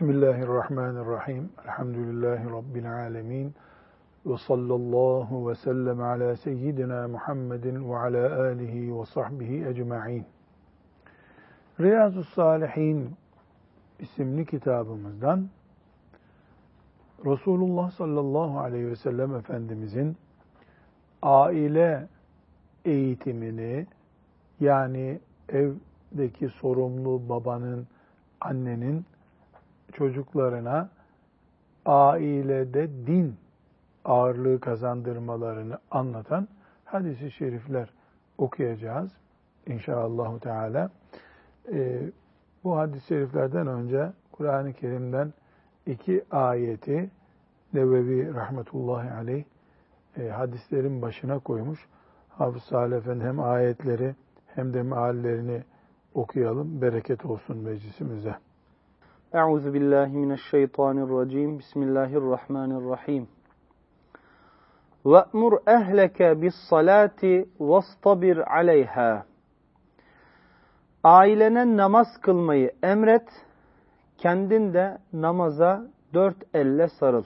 Bismillahirrahmanirrahim. Elhamdülillahi Rabbil alemin. Ve sallallahu ve sellem ala seyyidina Muhammedin ve ala alihi ve sahbihi ecma'in. Riyazu Salihin isimli kitabımızdan Resulullah sallallahu aleyhi ve sellem Efendimizin aile eğitimini yani evdeki sorumlu babanın, annenin çocuklarına ailede din ağırlığı kazandırmalarını anlatan hadisi şerifler okuyacağız inşallah Teala. Ee, bu hadis-i şeriflerden önce Kur'an-ı Kerim'den iki ayeti Nevevi rahmetullahi aleyh e, hadislerin başına koymuş. Hafız Salih hem ayetleri hem de meallerini okuyalım. Bereket olsun meclisimize. Euzu billahi mineşşeytanirracim. Bismillahirrahmanirrahim. Ve'mur ehleke bis salati vastabir aleyha. Ailene namaz kılmayı emret, kendin de namaza dört elle sarıl.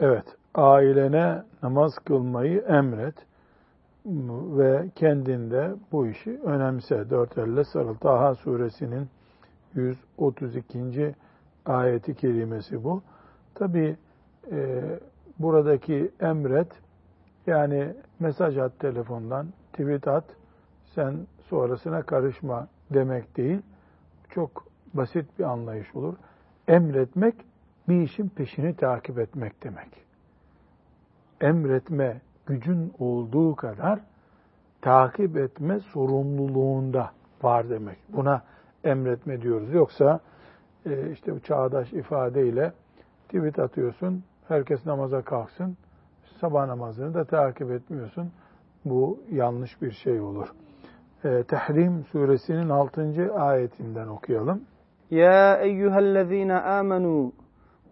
Evet, ailene namaz kılmayı emret ve kendinde bu işi önemse. Dört elle sarıl. Taha suresinin 132. ayeti kerimesi bu. Tabi e, buradaki emret yani mesaj at telefondan, tweet at, sen sonrasına karışma demek değil. Çok basit bir anlayış olur. Emretmek bir işin peşini takip etmek demek. Emretme gücün olduğu kadar takip etme sorumluluğunda var demek. Buna emretme diyoruz. Yoksa e, işte bu çağdaş ifadeyle tweet atıyorsun, herkes namaza kalksın, sabah namazını da takip etmiyorsun. Bu yanlış bir şey olur. E, Tehrim suresinin 6. ayetinden okuyalım. Ya eyyühellezine amenu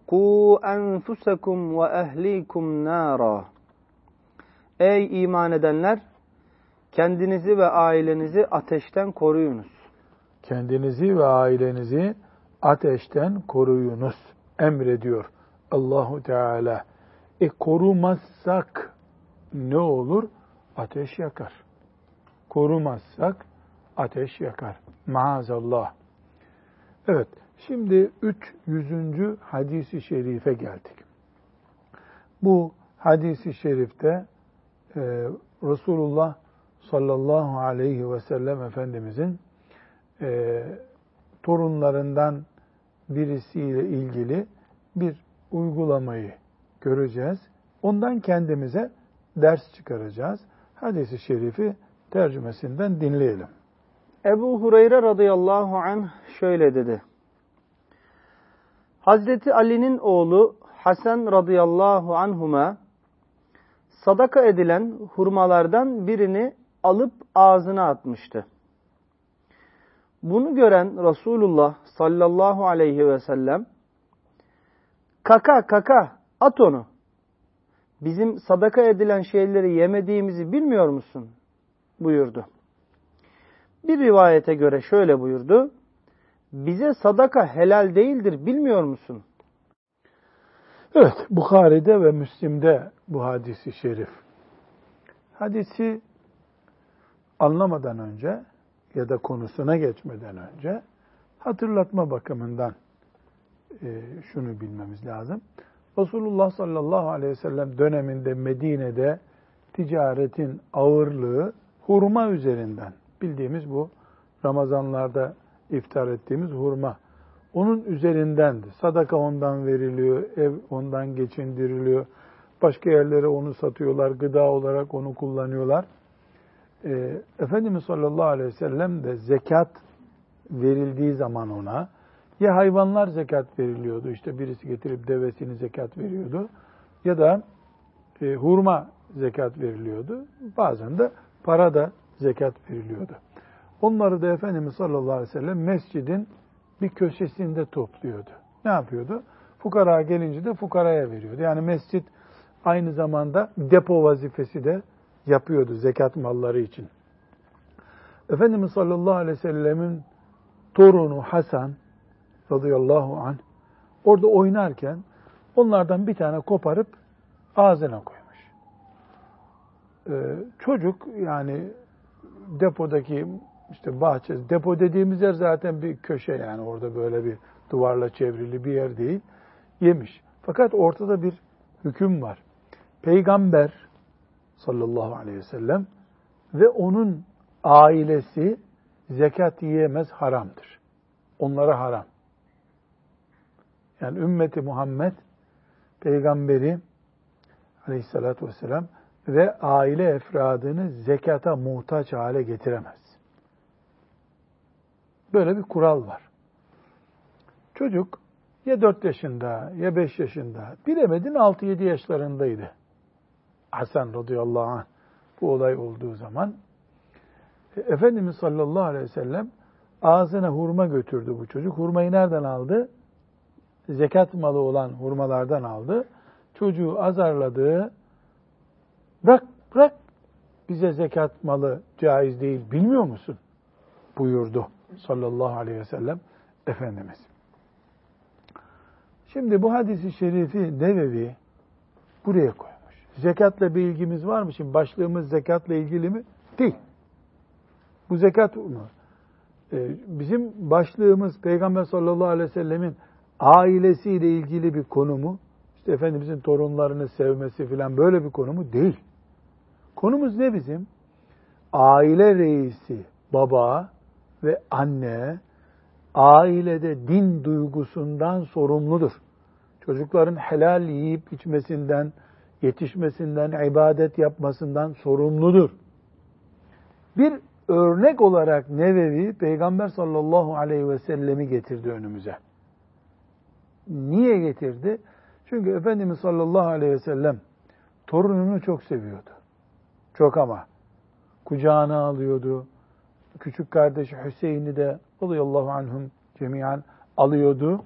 ku enfusakum ve ehlikum nara. Ey iman edenler! Kendinizi ve ailenizi ateşten koruyunuz kendinizi ve ailenizi ateşten koruyunuz emrediyor Allahu Teala. E korumazsak ne olur? Ateş yakar. Korumazsak ateş yakar. Maazallah. Evet, şimdi 300. hadisi şerife geldik. Bu hadisi şerifte e, Resulullah sallallahu aleyhi ve sellem Efendimizin e, torunlarından birisiyle ilgili bir uygulamayı göreceğiz. Ondan kendimize ders çıkaracağız. Hadis-i şerifi tercümesinden dinleyelim. Ebu Hureyre radıyallahu anh şöyle dedi. Hazreti Ali'nin oğlu Hasan radıyallahu anhuma sadaka edilen hurmalardan birini alıp ağzına atmıştı. Bunu gören Resulullah sallallahu aleyhi ve sellem kaka kaka at onu. Bizim sadaka edilen şeyleri yemediğimizi bilmiyor musun? buyurdu. Bir rivayete göre şöyle buyurdu. Bize sadaka helal değildir bilmiyor musun? Evet, Bukhari'de ve Müslim'de bu hadisi şerif. Hadisi anlamadan önce ya da konusuna geçmeden önce hatırlatma bakımından e, şunu bilmemiz lazım. Resulullah sallallahu aleyhi ve sellem döneminde Medine'de ticaretin ağırlığı hurma üzerinden bildiğimiz bu Ramazanlarda iftar ettiğimiz hurma. Onun üzerindendi. Sadaka ondan veriliyor, ev ondan geçindiriliyor. Başka yerlere onu satıyorlar, gıda olarak onu kullanıyorlar e, Efendimiz sallallahu aleyhi ve sellem de zekat verildiği zaman ona ya hayvanlar zekat veriliyordu işte birisi getirip devesini zekat veriyordu ya da e, hurma zekat veriliyordu. Bazen de para da zekat veriliyordu. Onları da Efendimiz sallallahu aleyhi ve sellem mescidin bir köşesinde topluyordu. Ne yapıyordu? Fukara gelince de fukaraya veriyordu. Yani mescit aynı zamanda depo vazifesi de yapıyordu zekat malları için. Efendimiz sallallahu aleyhi ve sellemin torunu Hasan radıyallahu anh orada oynarken onlardan bir tane koparıp ağzına koymuş. Ee, çocuk yani depodaki işte bahçe, depo dediğimiz yer zaten bir köşe yani orada böyle bir duvarla çevrili bir yer değil. Yemiş. Fakat ortada bir hüküm var. Peygamber sallallahu aleyhi ve sellem ve onun ailesi zekat yiyemez haramdır. Onlara haram. Yani ümmeti Muhammed peygamberi aleyhissalatü vesselam ve aile efradını zekata muhtaç hale getiremez. Böyle bir kural var. Çocuk ya 4 yaşında ya 5 yaşında bilemedin 6-7 yaşlarındaydı. Hasan radıyallahu anh bu olay olduğu zaman Efendimiz sallallahu aleyhi ve sellem ağzına hurma götürdü bu çocuk. Hurmayı nereden aldı? Zekat malı olan hurmalardan aldı. Çocuğu azarladı. Bırak, bırak. Bize zekat malı caiz değil bilmiyor musun? buyurdu sallallahu aleyhi ve sellem Efendimiz. Şimdi bu hadisi şerifi Nevevi buraya koymuş. Zekatla bir ilgimiz var mı? Şimdi başlığımız zekatla ilgili mi? Değil. Bu zekat mı? Ee, bizim başlığımız Peygamber sallallahu aleyhi ve sellemin ailesiyle ilgili bir konu mu? İşte Efendimizin torunlarını sevmesi filan böyle bir konu mu? Değil. Konumuz ne bizim? Aile reisi, baba ve anne ailede din duygusundan sorumludur. Çocukların helal yiyip içmesinden, yetişmesinden, ibadet yapmasından sorumludur. Bir örnek olarak Nevevi Peygamber sallallahu aleyhi ve sellemi getirdi önümüze. Niye getirdi? Çünkü Efendimiz sallallahu aleyhi ve sellem torununu çok seviyordu. Çok ama. Kucağına alıyordu. Küçük kardeşi Hüseyin'i de radıyallahu anhum cemiyen alıyordu.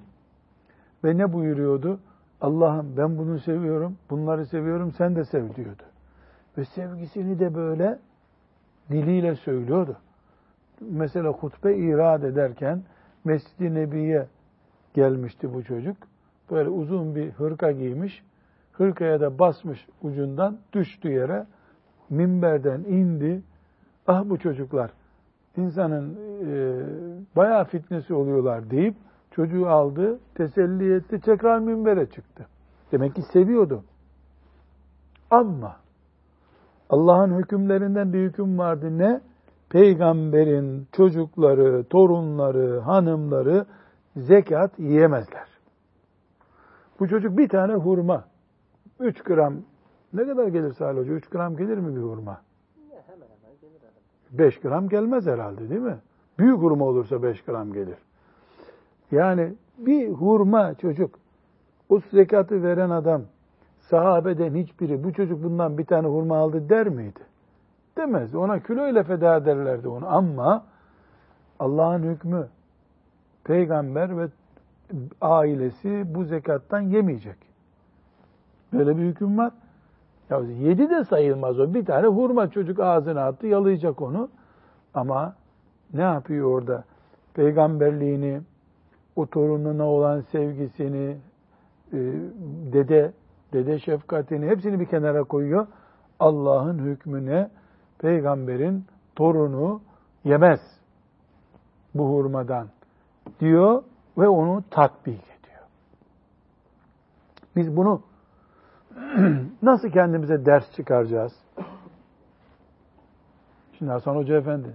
Ve ne buyuruyordu? Allah'ım ben bunu seviyorum, bunları seviyorum, sen de sev diyordu. Ve sevgisini de böyle diliyle söylüyordu. Mesela hutbe irad ederken Mescid-i Nebi'ye gelmişti bu çocuk. Böyle uzun bir hırka giymiş. Hırkaya da basmış ucundan düştü yere. Minberden indi. Ah bu çocuklar insanın e, bayağı fitnesi oluyorlar deyip çocuğu aldı, teselli etti, tekrar minbere çıktı. Demek ki seviyordu. Ama Allah'ın hükümlerinden bir hüküm vardı. Ne? Peygamberin çocukları, torunları, hanımları zekat yiyemezler. Bu çocuk bir tane hurma, 3 gram, ne kadar gelir Salih Hoca? 3 gram gelir mi bir hurma? 5 gram gelmez herhalde değil mi? Büyük hurma olursa 5 gram gelir. Yani bir hurma çocuk, o zekatı veren adam, sahabeden hiçbiri bu çocuk bundan bir tane hurma aldı der miydi? Demez. Ona kiloyla feda ederlerdi onu. Ama Allah'ın hükmü peygamber ve ailesi bu zekattan yemeyecek. Böyle bir hüküm var. Ya yedi de sayılmaz o. Bir tane hurma çocuk ağzına attı, yalayacak onu. Ama ne yapıyor orada? Peygamberliğini, o torununa olan sevgisini, e, dede, dede şefkatini hepsini bir kenara koyuyor. Allah'ın hükmüne peygamberin torunu yemez bu hurmadan diyor ve onu tatbik ediyor. Biz bunu nasıl kendimize ders çıkaracağız? Şimdi Hasan Hoca Efendi,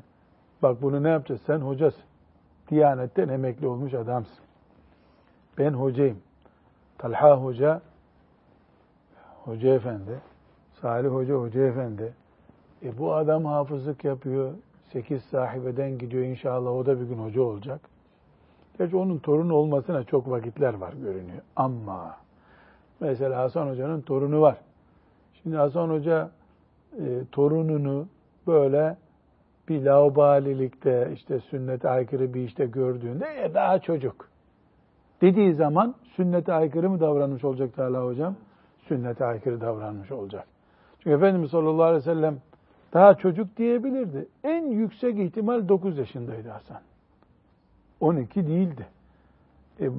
bak bunu ne yapacağız? Sen hocasın. Diyanetten emekli olmuş adamsın. Ben hocayım. Talha Hoca, Hoca Efendi, Salih Hoca, Hoca Efendi. E bu adam hafızlık yapıyor. Sekiz sahibeden gidiyor inşallah o da bir gün hoca olacak. Gerçi onun torunu olmasına çok vakitler var görünüyor. Ama mesela Hasan Hoca'nın torunu var. Şimdi Hasan Hoca e, torununu böyle bir laubalilikte işte sünnete aykırı bir işte gördüğünde e, daha çocuk dediği zaman sünnete aykırı mı davranmış olacak Teala hocam? Sünnete aykırı davranmış olacak. Çünkü Efendimiz sallallahu aleyhi ve sellem daha çocuk diyebilirdi. En yüksek ihtimal 9 yaşındaydı Hasan. 12 değildi. E,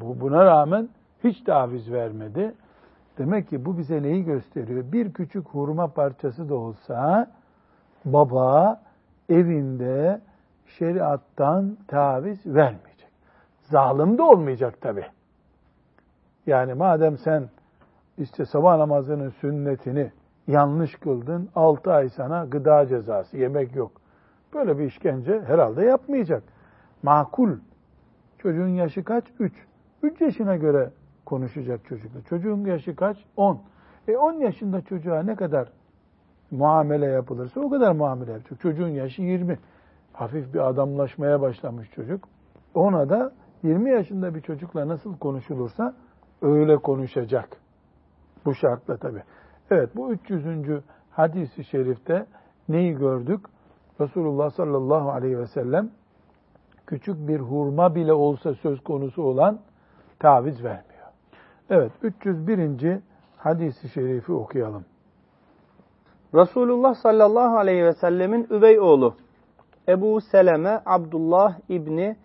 bu, buna rağmen hiç taviz vermedi. Demek ki bu bize neyi gösteriyor? Bir küçük hurma parçası da olsa baba evinde şeriattan taviz vermeyecek. Zalim de olmayacak tabi. Yani madem sen işte sabah namazının sünnetini yanlış kıldın, 6 ay sana gıda cezası, yemek yok. Böyle bir işkence herhalde yapmayacak. Makul. Çocuğun yaşı kaç? 3. 3 yaşına göre konuşacak çocukla. Çocuğun yaşı kaç? 10. E 10 yaşında çocuğa ne kadar muamele yapılırsa o kadar muamele yapacak. Çocuğun yaşı 20. Hafif bir adamlaşmaya başlamış çocuk. Ona da 20 yaşında bir çocukla nasıl konuşulursa öyle konuşacak. Bu şartla tabi. Evet bu 300. hadisi şerifte neyi gördük? Resulullah sallallahu aleyhi ve sellem küçük bir hurma bile olsa söz konusu olan taviz vermiyor. Evet 301. hadisi şerifi okuyalım. Resulullah sallallahu aleyhi ve sellemin üvey oğlu Ebu Seleme Abdullah İbni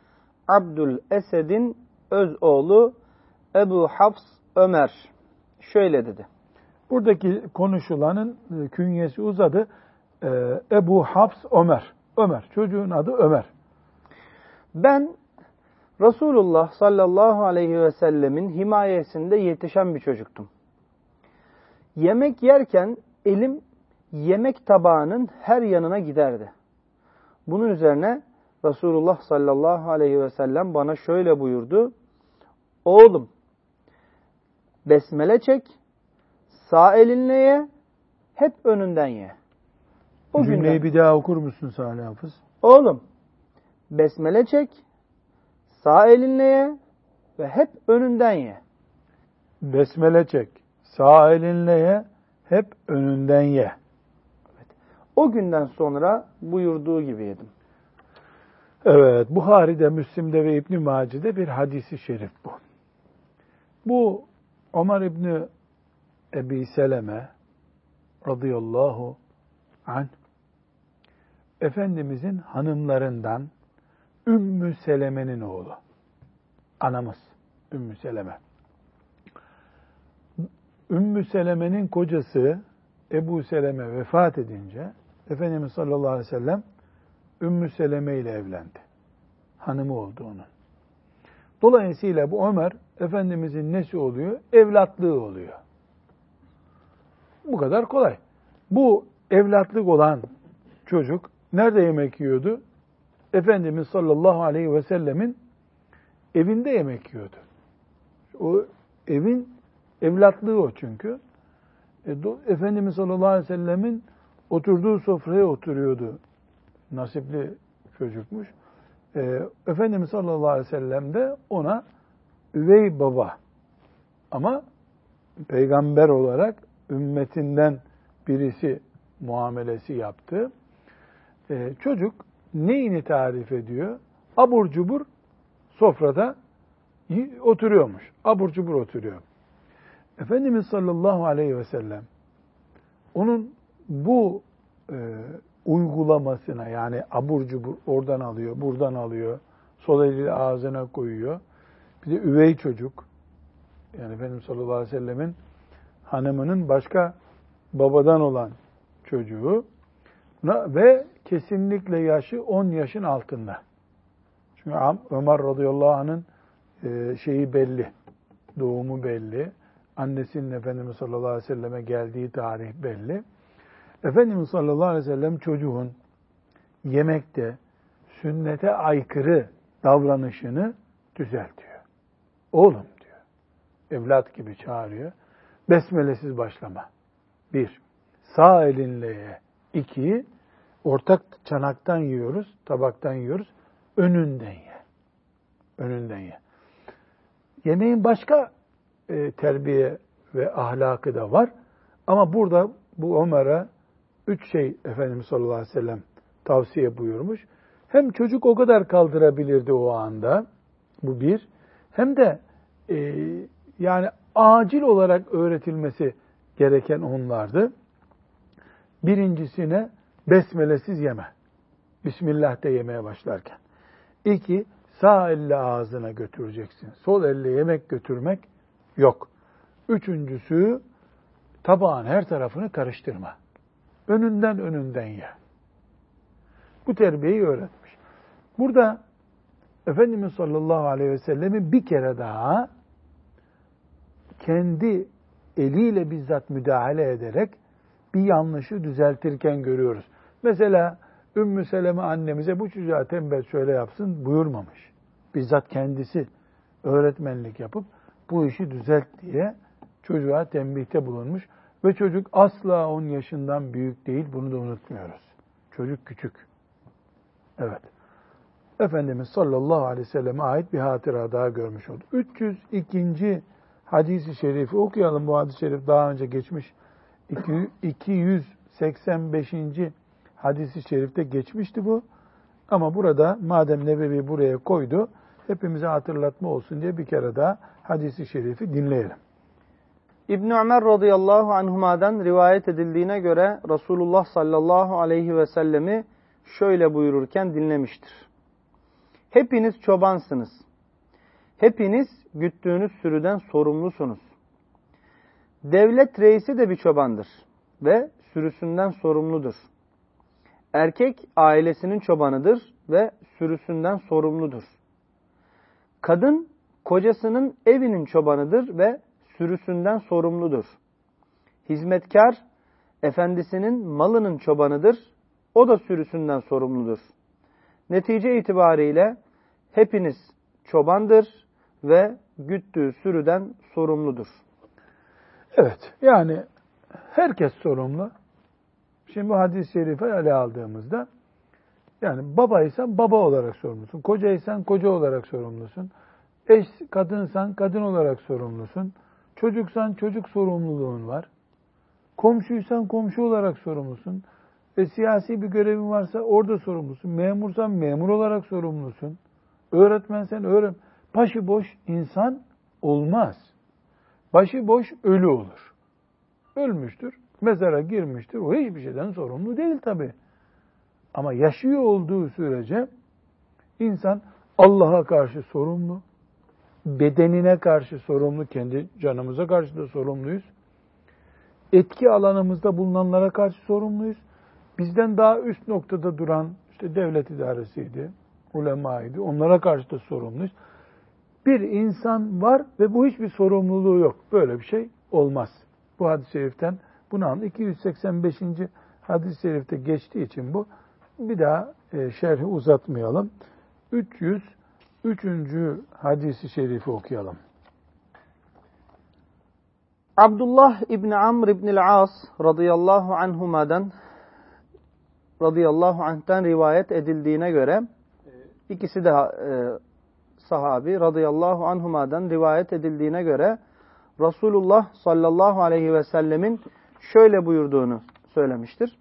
Abdül Esed'in öz oğlu Ebu Hafs Ömer şöyle dedi. Buradaki konuşulanın e, künyesi uzadı. E, Ebu Hafs Ömer. Ömer. Çocuğun adı Ömer. Ben Resulullah sallallahu aleyhi ve sellemin himayesinde yetişen bir çocuktum. Yemek yerken elim yemek tabağının her yanına giderdi. Bunun üzerine Resulullah sallallahu aleyhi ve sellem bana şöyle buyurdu. Oğlum besmele çek, sağ elinle ye, hep önünden ye. O Cümleyi günden, bir daha okur musun Salih Hafız? Oğlum besmele çek, sağ elinle ye ve hep önünden ye. Besmele çek, sağ elinle ye, hep önünden ye. O günden sonra buyurduğu gibi yedim. Evet, Buhari'de, Müslim'de ve İbn Mace'de bir hadisi şerif bu. Bu Ömer İbni Ebi Seleme radıyallahu anh Efendimizin hanımlarından Ümmü Seleme'nin oğlu. Anamız Ümmü Seleme. Ümmü Seleme'nin kocası Ebu Seleme vefat edince Efendimiz sallallahu aleyhi ve sellem Ümmü Seleme ile evlendi. Hanımı oldu onun. Dolayısıyla bu Ömer Efendimizin nesi oluyor? Evlatlığı oluyor. Bu kadar kolay. Bu evlatlık olan çocuk nerede yemek yiyordu? Efendimiz sallallahu aleyhi ve sellemin evinde yemek yiyordu. O evin evlatlığı o çünkü. E, do, Efendimiz sallallahu aleyhi ve sellemin oturduğu sofraya oturuyordu. Nasipli çocukmuş. E, Efendimiz sallallahu aleyhi ve sellem de ona üvey baba ama peygamber olarak ümmetinden birisi muamelesi yaptı. E, çocuk neyini tarif ediyor? Abur cubur sofrada oturuyormuş. Abur cubur oturuyor. Efendimiz sallallahu aleyhi ve sellem onun bu e, uygulamasına yani abur cubur oradan alıyor, buradan alıyor, sol eliyle ağzına koyuyor. Bir de üvey çocuk yani Efendimiz sallallahu aleyhi ve sellemin hanımının başka babadan olan çocuğu ve kesinlikle yaşı 10 yaşın altında. Çünkü Ömer radıyallahu anh'ın e, şeyi belli, doğumu belli. Annesinin Efendimiz sallallahu aleyhi ve selleme geldiği tarih belli. Efendimiz sallallahu aleyhi ve sellem çocuğun yemekte sünnete aykırı davranışını düzeltiyor. Oğlum diyor. Evlat gibi çağırıyor. Besmelesiz başlama. Bir. Sağ elinle ye. İki. Ortak çanaktan yiyoruz, tabaktan yiyoruz. Önünden ye. Önünden ye. Yemeğin başka e, terbiye ve ahlakı da var. Ama burada bu Ömer'e üç şey Efendimiz sallallahu aleyhi ve sellem tavsiye buyurmuş. Hem çocuk o kadar kaldırabilirdi o anda. Bu bir. Hem de e, yani acil olarak öğretilmesi gereken onlardı. Birincisine besmelesiz yeme. Bismillah de yemeye başlarken. İki, sağ elle ağzına götüreceksin. Sol elle yemek götürmek yok. Üçüncüsü tabağın her tarafını karıştırma. Önünden önünden ye. Bu terbiyeyi öğretmiş. Burada Efendimiz sallallahu aleyhi ve sellemin bir kere daha kendi eliyle bizzat müdahale ederek bir yanlışı düzeltirken görüyoruz. Mesela Ümmü Seleme annemize bu çocuğa tembel şöyle yapsın buyurmamış. Bizzat kendisi öğretmenlik yapıp bu işi düzelt diye çocuğa tembihte bulunmuş. Ve çocuk asla 10 yaşından büyük değil. Bunu da unutmuyoruz. Çocuk küçük. Evet. Efendimiz sallallahu aleyhi ve selleme ait bir hatıra daha görmüş olduk. 302. hadisi şerifi okuyalım. Bu hadis-i şerif daha önce geçmiş. 285. hadisi şerifte geçmişti bu. Ama burada madem Nebevi buraya koydu, hepimize hatırlatma olsun diye bir kere daha hadisi şerifi dinleyelim. İbn Ömer radıyallahu anhuma'dan rivayet edildiğine göre Resulullah sallallahu aleyhi ve sellemi şöyle buyururken dinlemiştir. Hepiniz çobansınız. Hepiniz güttüğünüz sürüden sorumlusunuz. Devlet reisi de bir çobandır ve sürüsünden sorumludur. Erkek ailesinin çobanıdır ve sürüsünden sorumludur. Kadın kocasının evinin çobanıdır ve sürüsünden sorumludur. Hizmetkar efendisinin malının çobanıdır. O da sürüsünden sorumludur. Netice itibariyle hepiniz çobandır ve güttüğü sürüden sorumludur. Evet, yani herkes sorumlu. Şimdi bu hadis-i şerifi ele aldığımızda yani babaysan baba olarak sorumlusun. Kocaysan koca olarak sorumlusun. Eş kadınsan kadın olarak sorumlusun. Çocuksan çocuk sorumluluğun var. Komşuysan komşu olarak sorumlusun. E, siyasi bir görevin varsa orada sorumlusun. Memursan memur olarak sorumlusun. Öğretmensen öğren. Başıboş insan olmaz. Başıboş ölü olur. Ölmüştür, mezara girmiştir. O hiçbir şeyden sorumlu değil tabi. Ama yaşıyor olduğu sürece insan Allah'a karşı sorumlu, bedenine karşı sorumlu, kendi canımıza karşı da sorumluyuz. Etki alanımızda bulunanlara karşı sorumluyuz. Bizden daha üst noktada duran işte devlet idaresiydi, ulemaydı. Onlara karşı da sorumluyuz. Bir insan var ve bu hiçbir sorumluluğu yok. Böyle bir şey olmaz. Bu hadis-i şeriften bunu anlı. 285. hadis-i şerifte geçtiği için bu. Bir daha e, şerhi uzatmayalım. 300 Üçüncü hadisi şerifi okuyalım. Abdullah İbni Amr İbni As radıyallahu anhumadan radıyallahu anh'ten rivayet edildiğine göre ikisi de e, sahabi radıyallahu anhumadan rivayet edildiğine göre Resulullah sallallahu aleyhi ve sellemin şöyle buyurduğunu söylemiştir.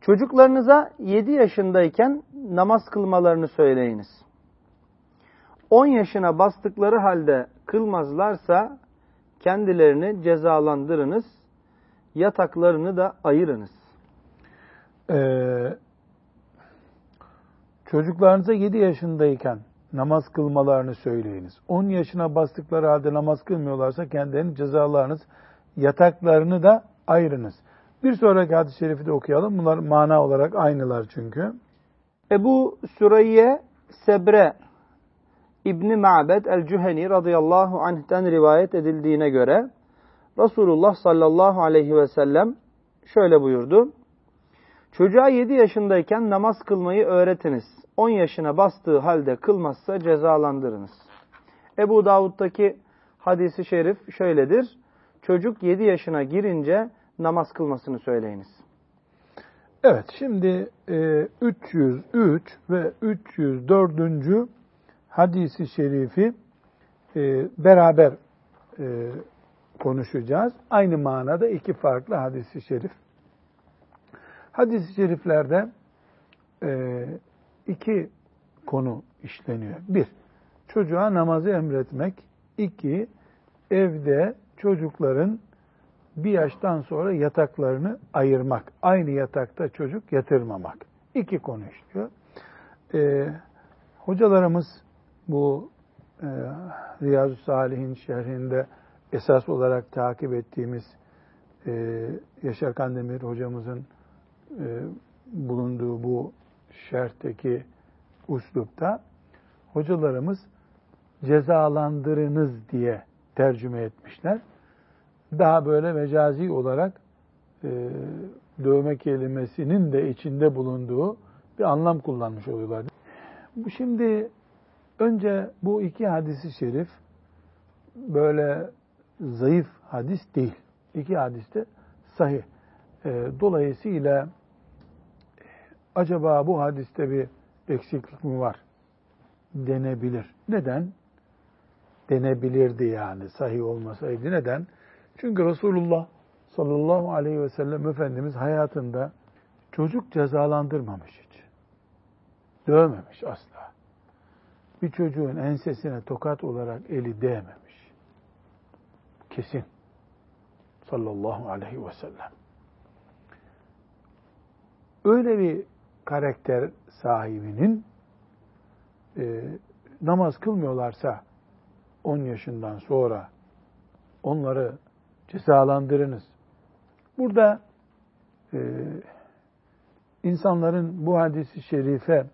Çocuklarınıza 7 yaşındayken namaz kılmalarını söyleyiniz. 10 yaşına bastıkları halde kılmazlarsa kendilerini cezalandırınız, yataklarını da ayırınız. Ee, çocuklarınıza 7 yaşındayken namaz kılmalarını söyleyiniz. 10 yaşına bastıkları halde namaz kılmıyorlarsa kendilerini cezalarınız, yataklarını da ayırınız. Bir sonraki hadis-i şerifi de okuyalım. Bunlar mana olarak aynılar çünkü. Ebu Süreyye Sebre İbni Ma'bed el-Cüheni radıyallahu anh'ten rivayet edildiğine göre Resulullah sallallahu aleyhi ve sellem şöyle buyurdu. Çocuğa 7 yaşındayken namaz kılmayı öğretiniz. 10 yaşına bastığı halde kılmazsa cezalandırınız. Ebu Davud'daki hadisi şerif şöyledir. Çocuk 7 yaşına girince namaz kılmasını söyleyiniz. Evet şimdi 303 e, ve 304 hadisi şerifi e, beraber e, konuşacağız. Aynı manada iki farklı hadisi şerif. Hadis-i şeriflerde e, iki konu işleniyor. Bir, çocuğa namazı emretmek. İki, evde çocukların bir yaştan sonra yataklarını ayırmak. Aynı yatakta çocuk yatırmamak. İki konu işliyor. Ee, Hocalarımız bu e, Riyazu Salih'in şerhinde esas olarak takip ettiğimiz e, Yaşar Kandemir hocamızın e, bulunduğu bu şerhteki uslupta hocalarımız cezalandırınız diye tercüme etmişler. Daha böyle mecazi olarak e, dövme kelimesinin de içinde bulunduğu bir anlam kullanmış oluyorlar. Bu şimdi önce bu iki hadisi şerif böyle zayıf hadis değil. İki hadis de sahih. E, dolayısıyla acaba bu hadiste bir eksiklik mi var denebilir. Neden? Denebilirdi yani sahih olmasaydı. Neden? Çünkü Resulullah sallallahu aleyhi ve sellem Efendimiz hayatında çocuk cezalandırmamış hiç. Dövmemiş asla. Bir çocuğun ensesine tokat olarak eli değmemiş. Kesin. Sallallahu aleyhi ve sellem. Öyle bir karakter sahibinin e, namaz kılmıyorlarsa 10 yaşından sonra onları cezalandırınız. Burada e, insanların bu hadisi şerife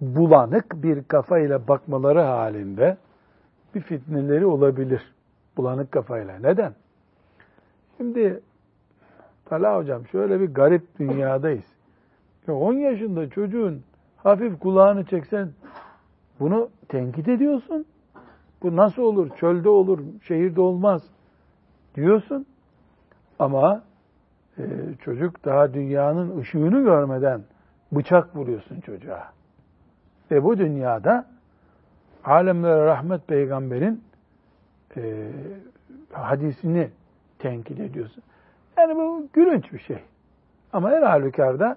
bulanık bir kafayla bakmaları halinde bir fitneleri olabilir. Bulanık kafayla. Neden? Şimdi Talha hocam şöyle bir garip dünyadayız. 10 yaşında çocuğun hafif kulağını çeksen bunu tenkit ediyorsun. Bu nasıl olur? Çölde olur, şehirde olmaz diyorsun. Ama e, çocuk daha dünyanın ışığını görmeden bıçak vuruyorsun çocuğa. Ve bu dünyada alemlere rahmet peygamberin e, hadisini tenkit ediyorsun. Yani bu gülünç bir şey. Ama her halükarda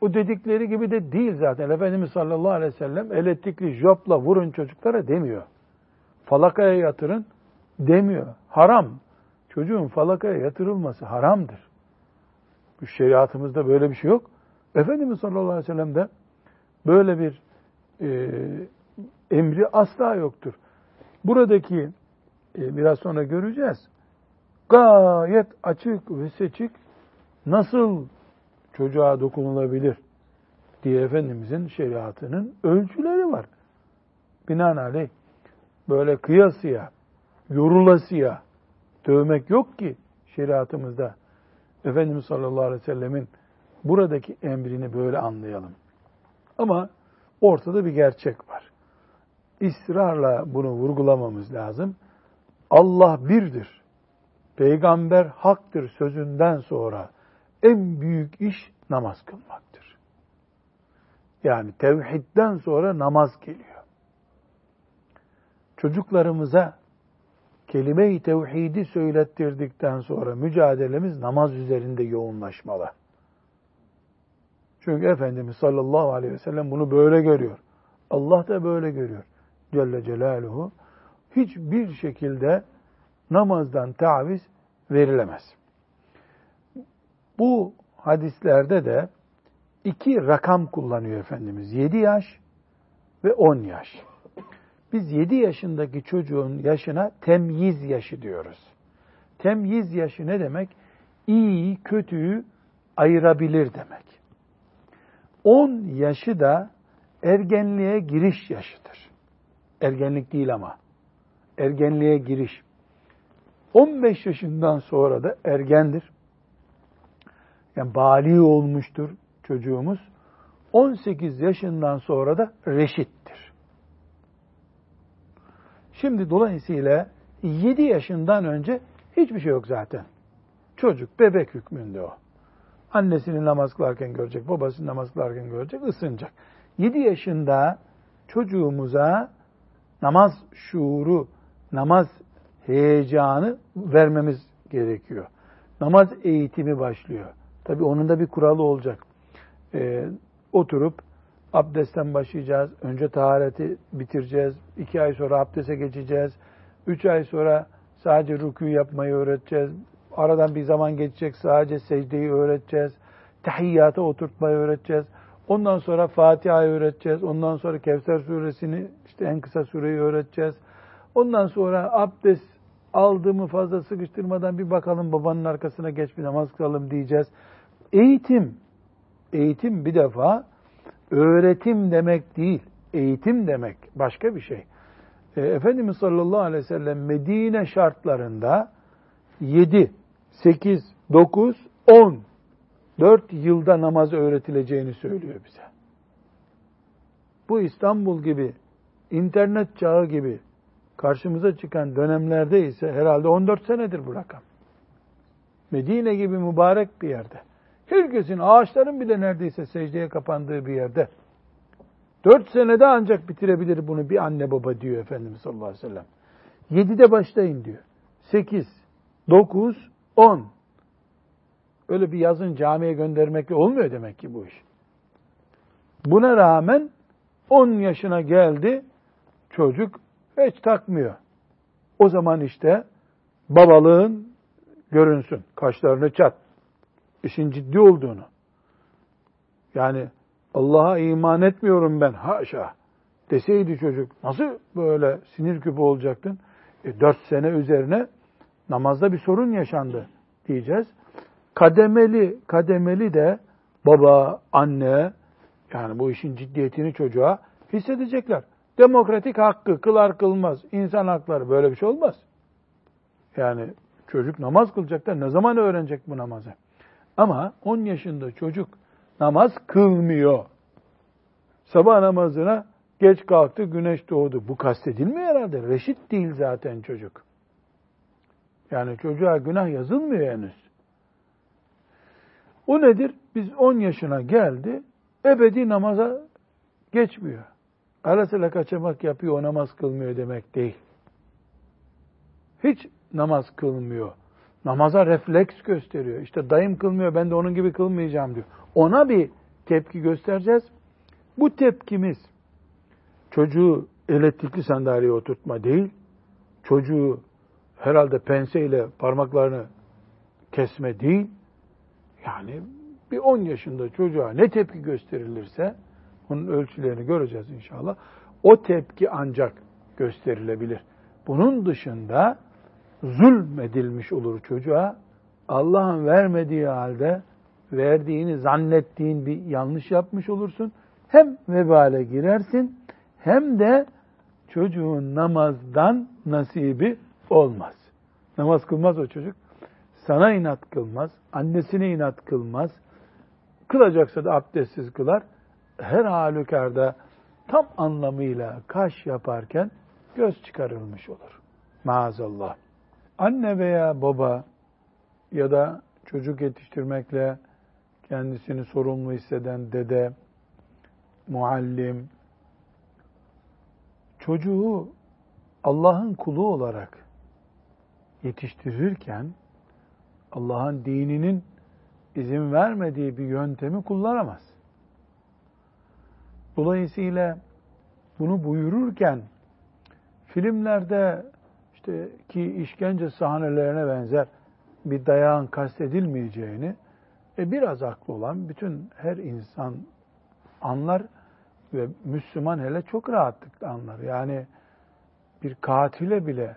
o dedikleri gibi de değil zaten. Efendimiz sallallahu aleyhi ve sellem elektrikli jopla vurun çocuklara demiyor. Falakaya yatırın demiyor. Haram. Çocuğun falakaya yatırılması haramdır. Bu şeriatımızda böyle bir şey yok. Efendimiz sallallahu aleyhi ve sellem de böyle bir e, emri asla yoktur. Buradaki e, biraz sonra göreceğiz. Gayet açık ve seçik nasıl çocuğa dokunulabilir diye Efendimizin şeriatının ölçüleri var. Binaenaleyh böyle kıyasıya, yorulasıya dövmek yok ki şeriatımızda. Efendimiz sallallahu aleyhi ve sellemin buradaki emrini böyle anlayalım. Ama ortada bir gerçek var. İsrarla bunu vurgulamamız lazım. Allah birdir. Peygamber haktır sözünden sonra en büyük iş namaz kılmaktır. Yani tevhidden sonra namaz geliyor. Çocuklarımıza kelime-i tevhidi söylettirdikten sonra mücadelemiz namaz üzerinde yoğunlaşmalı. Çünkü Efendimiz sallallahu aleyhi ve sellem bunu böyle görüyor. Allah da böyle görüyor. Celle Celaluhu. Hiçbir şekilde namazdan taviz verilemez. Bu hadislerde de iki rakam kullanıyor Efendimiz. 7 yaş ve 10 yaş. Biz 7 yaşındaki çocuğun yaşına temyiz yaşı diyoruz. Temyiz yaşı ne demek? İyi, kötüyü ayırabilir demek. 10 yaşı da ergenliğe giriş yaşıdır. Ergenlik değil ama. Ergenliğe giriş. 15 yaşından sonra da ergendir. Yani bali olmuştur çocuğumuz. 18 yaşından sonra da reşittir. Şimdi dolayısıyla 7 yaşından önce hiçbir şey yok zaten. Çocuk, bebek hükmünde o. Annesini namaz kılarken görecek, babasını namaz kılarken görecek, ısınacak. 7 yaşında çocuğumuza namaz şuuru, namaz heyecanı vermemiz gerekiyor. Namaz eğitimi başlıyor. Tabi onun da bir kuralı olacak. Ee, oturup abdestten başlayacağız. Önce tahareti bitireceğiz. iki ay sonra abdese geçeceğiz. Üç ay sonra sadece rükû yapmayı öğreteceğiz. Aradan bir zaman geçecek sadece secdeyi öğreteceğiz. Tahiyyata oturtmayı öğreteceğiz. Ondan sonra Fatiha'yı öğreteceğiz. Ondan sonra Kevser suresini işte en kısa sureyi öğreteceğiz. Ondan sonra abdest aldığımı fazla sıkıştırmadan bir bakalım babanın arkasına geç bir namaz kılalım diyeceğiz. Eğitim, eğitim bir defa öğretim demek değil, eğitim demek başka bir şey. E, Efendimiz sallallahu aleyhi ve sellem Medine şartlarında 7, 8, 9, 10, 4 yılda namaz öğretileceğini söylüyor bize. Bu İstanbul gibi, internet çağı gibi karşımıza çıkan dönemlerde ise herhalde 14 senedir bu rakam. Medine gibi mübarek bir yerde. Herkesin, ağaçların bile neredeyse secdeye kapandığı bir yerde. Dört senede ancak bitirebilir bunu bir anne baba diyor Efendimiz sallallahu aleyhi ve sellem. Yedide başlayın diyor. Sekiz, dokuz, on. Öyle bir yazın camiye göndermekle olmuyor demek ki bu iş. Buna rağmen on yaşına geldi çocuk hiç takmıyor. O zaman işte babalığın görünsün. Kaşlarını çat. İşin ciddi olduğunu. Yani Allah'a iman etmiyorum ben haşa deseydi çocuk nasıl böyle sinir küpü olacaktın? E, dört sene üzerine namazda bir sorun yaşandı diyeceğiz. Kademeli, kademeli de baba, anne yani bu işin ciddiyetini çocuğa hissedecekler. Demokratik hakkı kılar kılmaz, insan hakları böyle bir şey olmaz. Yani çocuk namaz kılacak da ne zaman öğrenecek bu namazı? Ama 10 yaşında çocuk namaz kılmıyor. Sabah namazına geç kalktı, güneş doğdu. Bu kastedilmiyor herhalde. Reşit değil zaten çocuk. Yani çocuğa günah yazılmıyor henüz. O nedir? Biz 10 yaşına geldi, ebedi namaza geçmiyor. Ara sıra kaçamak yapıyor, o namaz kılmıyor demek değil. Hiç namaz kılmıyor. Namaza refleks gösteriyor. İşte dayım kılmıyor, ben de onun gibi kılmayacağım diyor. Ona bir tepki göstereceğiz. Bu tepkimiz çocuğu elektrikli sandalyeye oturtma değil, çocuğu herhalde penseyle parmaklarını kesme değil, yani bir 10 yaşında çocuğa ne tepki gösterilirse, onun ölçülerini göreceğiz inşallah, o tepki ancak gösterilebilir. Bunun dışında zulmedilmiş olur çocuğa, Allah'ın vermediği halde verdiğini zannettiğin bir yanlış yapmış olursun. Hem vebale girersin hem de çocuğun namazdan nasibi olmaz. Namaz kılmaz o çocuk. Sana inat kılmaz, annesine inat kılmaz. Kılacaksa da abdestsiz kılar. Her halükarda tam anlamıyla kaş yaparken göz çıkarılmış olur. Maazallah. Anne veya baba ya da çocuk yetiştirmekle kendisini sorumlu hisseden dede, muallim, çocuğu Allah'ın kulu olarak yetiştirirken Allah'ın dininin izin vermediği bir yöntemi kullanamaz. Dolayısıyla bunu buyururken filmlerde işte ki işkence sahnelerine benzer bir dayağın kastedilmeyeceğini e, biraz aklı olan bütün her insan anlar ve Müslüman hele çok rahatlıkla anlar. Yani bir katile bile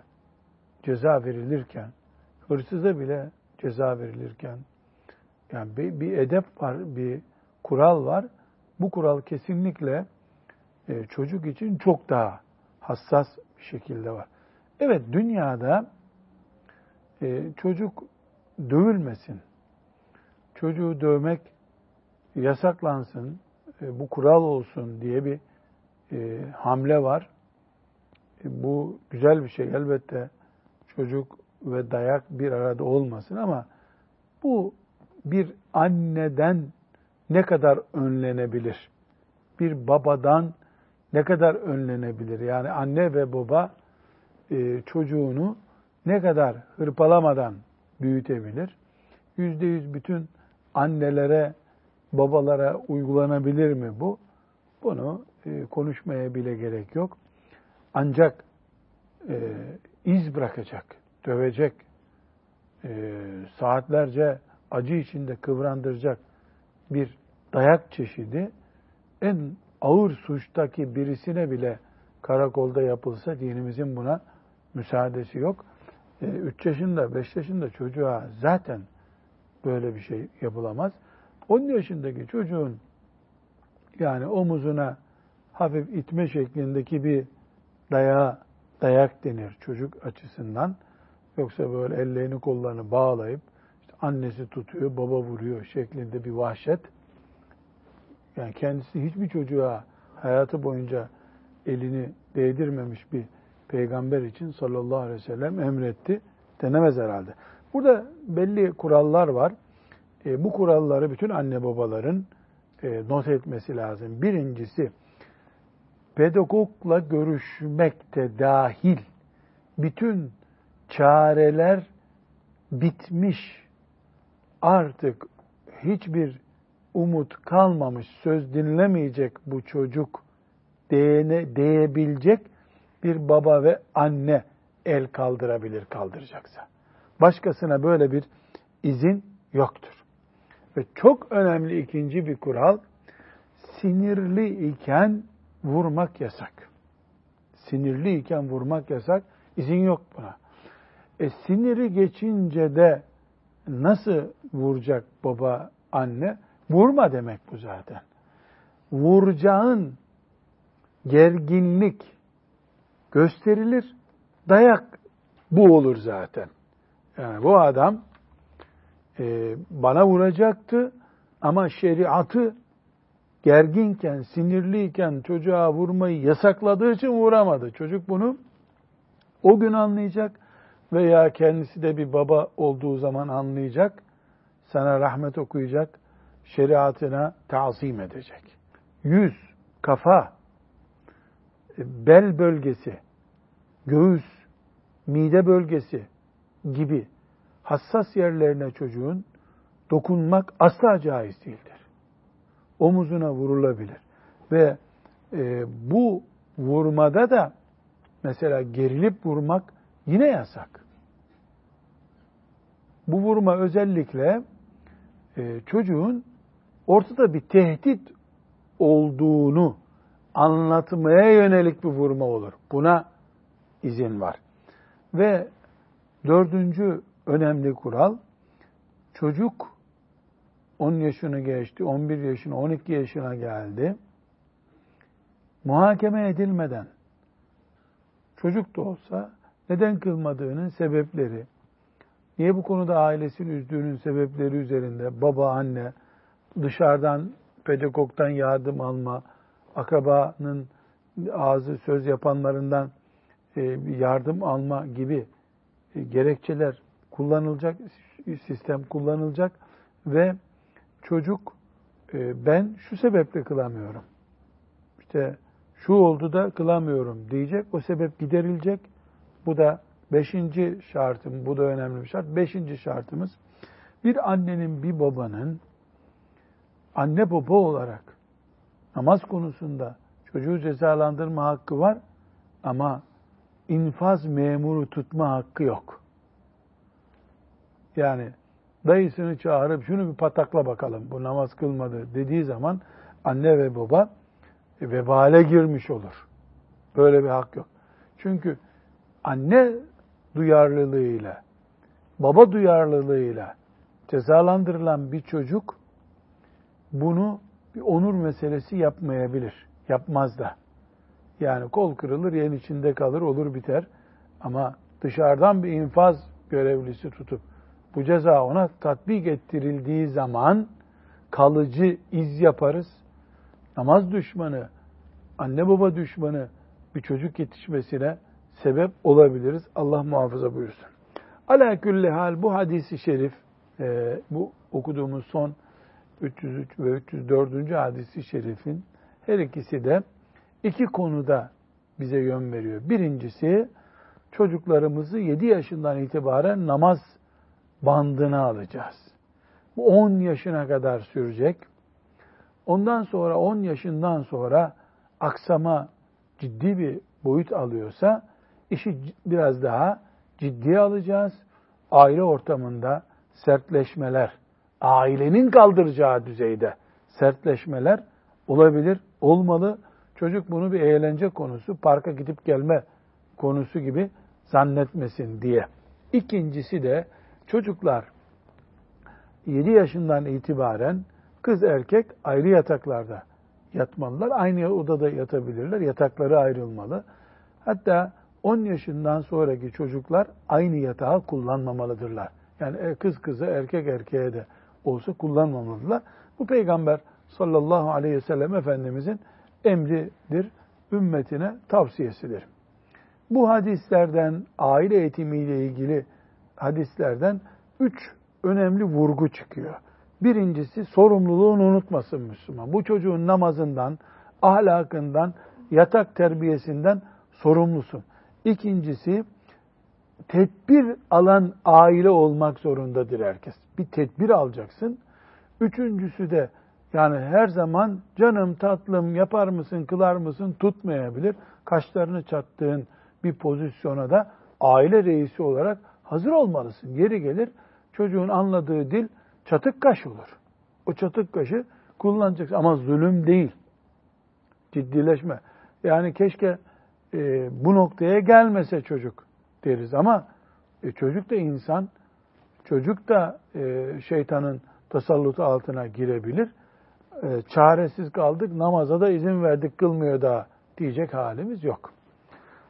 ceza verilirken, hırsıza bile ceza verilirken, yani bir, bir edep var, bir kural var. Bu kural kesinlikle e, çocuk için çok daha hassas bir şekilde var. Evet dünyada e, çocuk dövülmesin, çocuğu dövmek yasaklansın, e, bu kural olsun diye bir e, hamle var. E, bu güzel bir şey elbette çocuk ve dayak bir arada olmasın ama bu bir anneden ne kadar önlenebilir? Bir babadan ne kadar önlenebilir? Yani anne ve baba e, çocuğunu ne kadar hırpalamadan büyütebilir? Yüzde yüz bütün annelere, babalara uygulanabilir mi bu? Bunu e, konuşmaya bile gerek yok. Ancak e, iz bırakacak, dövecek, e, saatlerce acı içinde kıvrandıracak bir dayak çeşidi en ağır suçtaki birisine bile karakolda yapılsa dinimizin buna müsaadesi yok. 3 e, yaşında, 5 yaşında çocuğa zaten böyle bir şey yapılamaz. 10 yaşındaki çocuğun yani omuzuna hafif itme şeklindeki bir dayağı, dayak denir çocuk açısından. Yoksa böyle ellerini kollarını bağlayıp işte annesi tutuyor, baba vuruyor şeklinde bir vahşet. Yani kendisi hiçbir çocuğa hayatı boyunca elini değdirmemiş bir peygamber için sallallahu aleyhi ve sellem emretti. Denemez herhalde. Burada belli kurallar var. E, bu kuralları bütün anne babaların e, not etmesi lazım. Birincisi, pedagogla görüşmekte dahil bütün çareler bitmiş. Artık hiçbir umut kalmamış, söz dinlemeyecek bu çocuk değene, değebilecek bir baba ve anne el kaldırabilir kaldıracaksa. Başkasına böyle bir izin yoktur. Ve çok önemli ikinci bir kural, sinirli iken vurmak yasak. Sinirli iken vurmak yasak, izin yok buna. E siniri geçince de nasıl vuracak baba, anne? Vurma demek bu zaten. Vuracağın gerginlik gösterilir, dayak bu olur zaten. Yani bu adam e, bana vuracaktı ama şeriatı gerginken, sinirliyken çocuğa vurmayı yasakladığı için vuramadı. Çocuk bunu o gün anlayacak veya kendisi de bir baba olduğu zaman anlayacak. Sana rahmet okuyacak, şeriatına tazim edecek. Yüz, kafa, bel bölgesi, göğüs, mide bölgesi gibi hassas yerlerine çocuğun dokunmak asla caiz değildir. Omuzuna vurulabilir. Ve e, bu vurmada da mesela gerilip vurmak yine yasak. Bu vurma özellikle e, çocuğun ortada bir tehdit olduğunu anlatmaya yönelik bir vurma olur. Buna izin var. Ve dördüncü önemli kural, çocuk 10 yaşını geçti, 11 yaşına, 12 yaşına geldi. Muhakeme edilmeden, çocuk da olsa neden kılmadığının sebepleri, niye bu konuda ailesini üzdüğünün sebepleri üzerinde baba, anne, dışarıdan, pedagogdan yardım alma, akrabanın ağzı söz yapanlarından e, yardım alma gibi e, gerekçeler kullanılacak, sistem kullanılacak ve çocuk e, ben şu sebeple kılamıyorum. İşte şu oldu da kılamıyorum diyecek. O sebep giderilecek. Bu da beşinci şartım, bu da önemli bir şart. Beşinci şartımız bir annenin, bir babanın anne baba olarak namaz konusunda çocuğu cezalandırma hakkı var ama infaz memuru tutma hakkı yok. Yani dayısını çağırıp şunu bir patakla bakalım bu namaz kılmadı dediği zaman anne ve baba vebale girmiş olur. Böyle bir hak yok. Çünkü anne duyarlılığıyla, baba duyarlılığıyla cezalandırılan bir çocuk bunu bir onur meselesi yapmayabilir. Yapmaz da. Yani kol kırılır, yen içinde kalır, olur biter. Ama dışarıdan bir infaz görevlisi tutup bu ceza ona tatbik ettirildiği zaman kalıcı iz yaparız. Namaz düşmanı, anne baba düşmanı bir çocuk yetişmesine sebep olabiliriz. Allah muhafaza buyursun. Ala külli hal bu hadisi şerif, e, bu okuduğumuz son 303 ve 304. hadisi şerifin her ikisi de iki konuda bize yön veriyor. Birincisi çocuklarımızı 7 yaşından itibaren namaz bandına alacağız. Bu 10 yaşına kadar sürecek. Ondan sonra 10 yaşından sonra aksama ciddi bir boyut alıyorsa işi biraz daha ciddiye alacağız. Aile ortamında sertleşmeler, ailenin kaldıracağı düzeyde sertleşmeler olabilir, olmalı. Çocuk bunu bir eğlence konusu, parka gidip gelme konusu gibi zannetmesin diye. İkincisi de çocuklar 7 yaşından itibaren kız erkek ayrı yataklarda yatmalılar. Aynı odada yatabilirler. Yatakları ayrılmalı. Hatta 10 yaşından sonraki çocuklar aynı yatağı kullanmamalıdırlar. Yani e, kız kızı erkek erkeğe de olsa kullanmamalıdırlar. Bu peygamber sallallahu aleyhi ve sellem Efendimizin emridir, ümmetine tavsiyesidir. Bu hadislerden, aile eğitimiyle ilgili hadislerden üç önemli vurgu çıkıyor. Birincisi sorumluluğunu unutmasın Müslüman. Bu çocuğun namazından, ahlakından, yatak terbiyesinden sorumlusun. İkincisi tedbir alan aile olmak zorundadır herkes. Bir tedbir alacaksın. Üçüncüsü de yani her zaman canım tatlım yapar mısın kılar mısın tutmayabilir. Kaşlarını çattığın bir pozisyona da aile reisi olarak hazır olmalısın. Yeri gelir çocuğun anladığı dil çatık kaş olur. O çatık kaşı kullanacaksın ama zulüm değil. Ciddileşme. Yani keşke e, bu noktaya gelmese çocuk deriz ama e, çocuk da insan, çocuk da e, şeytanın tasallutu altına girebilir. E, çaresiz kaldık, namaza da izin verdik, kılmıyor da diyecek halimiz yok.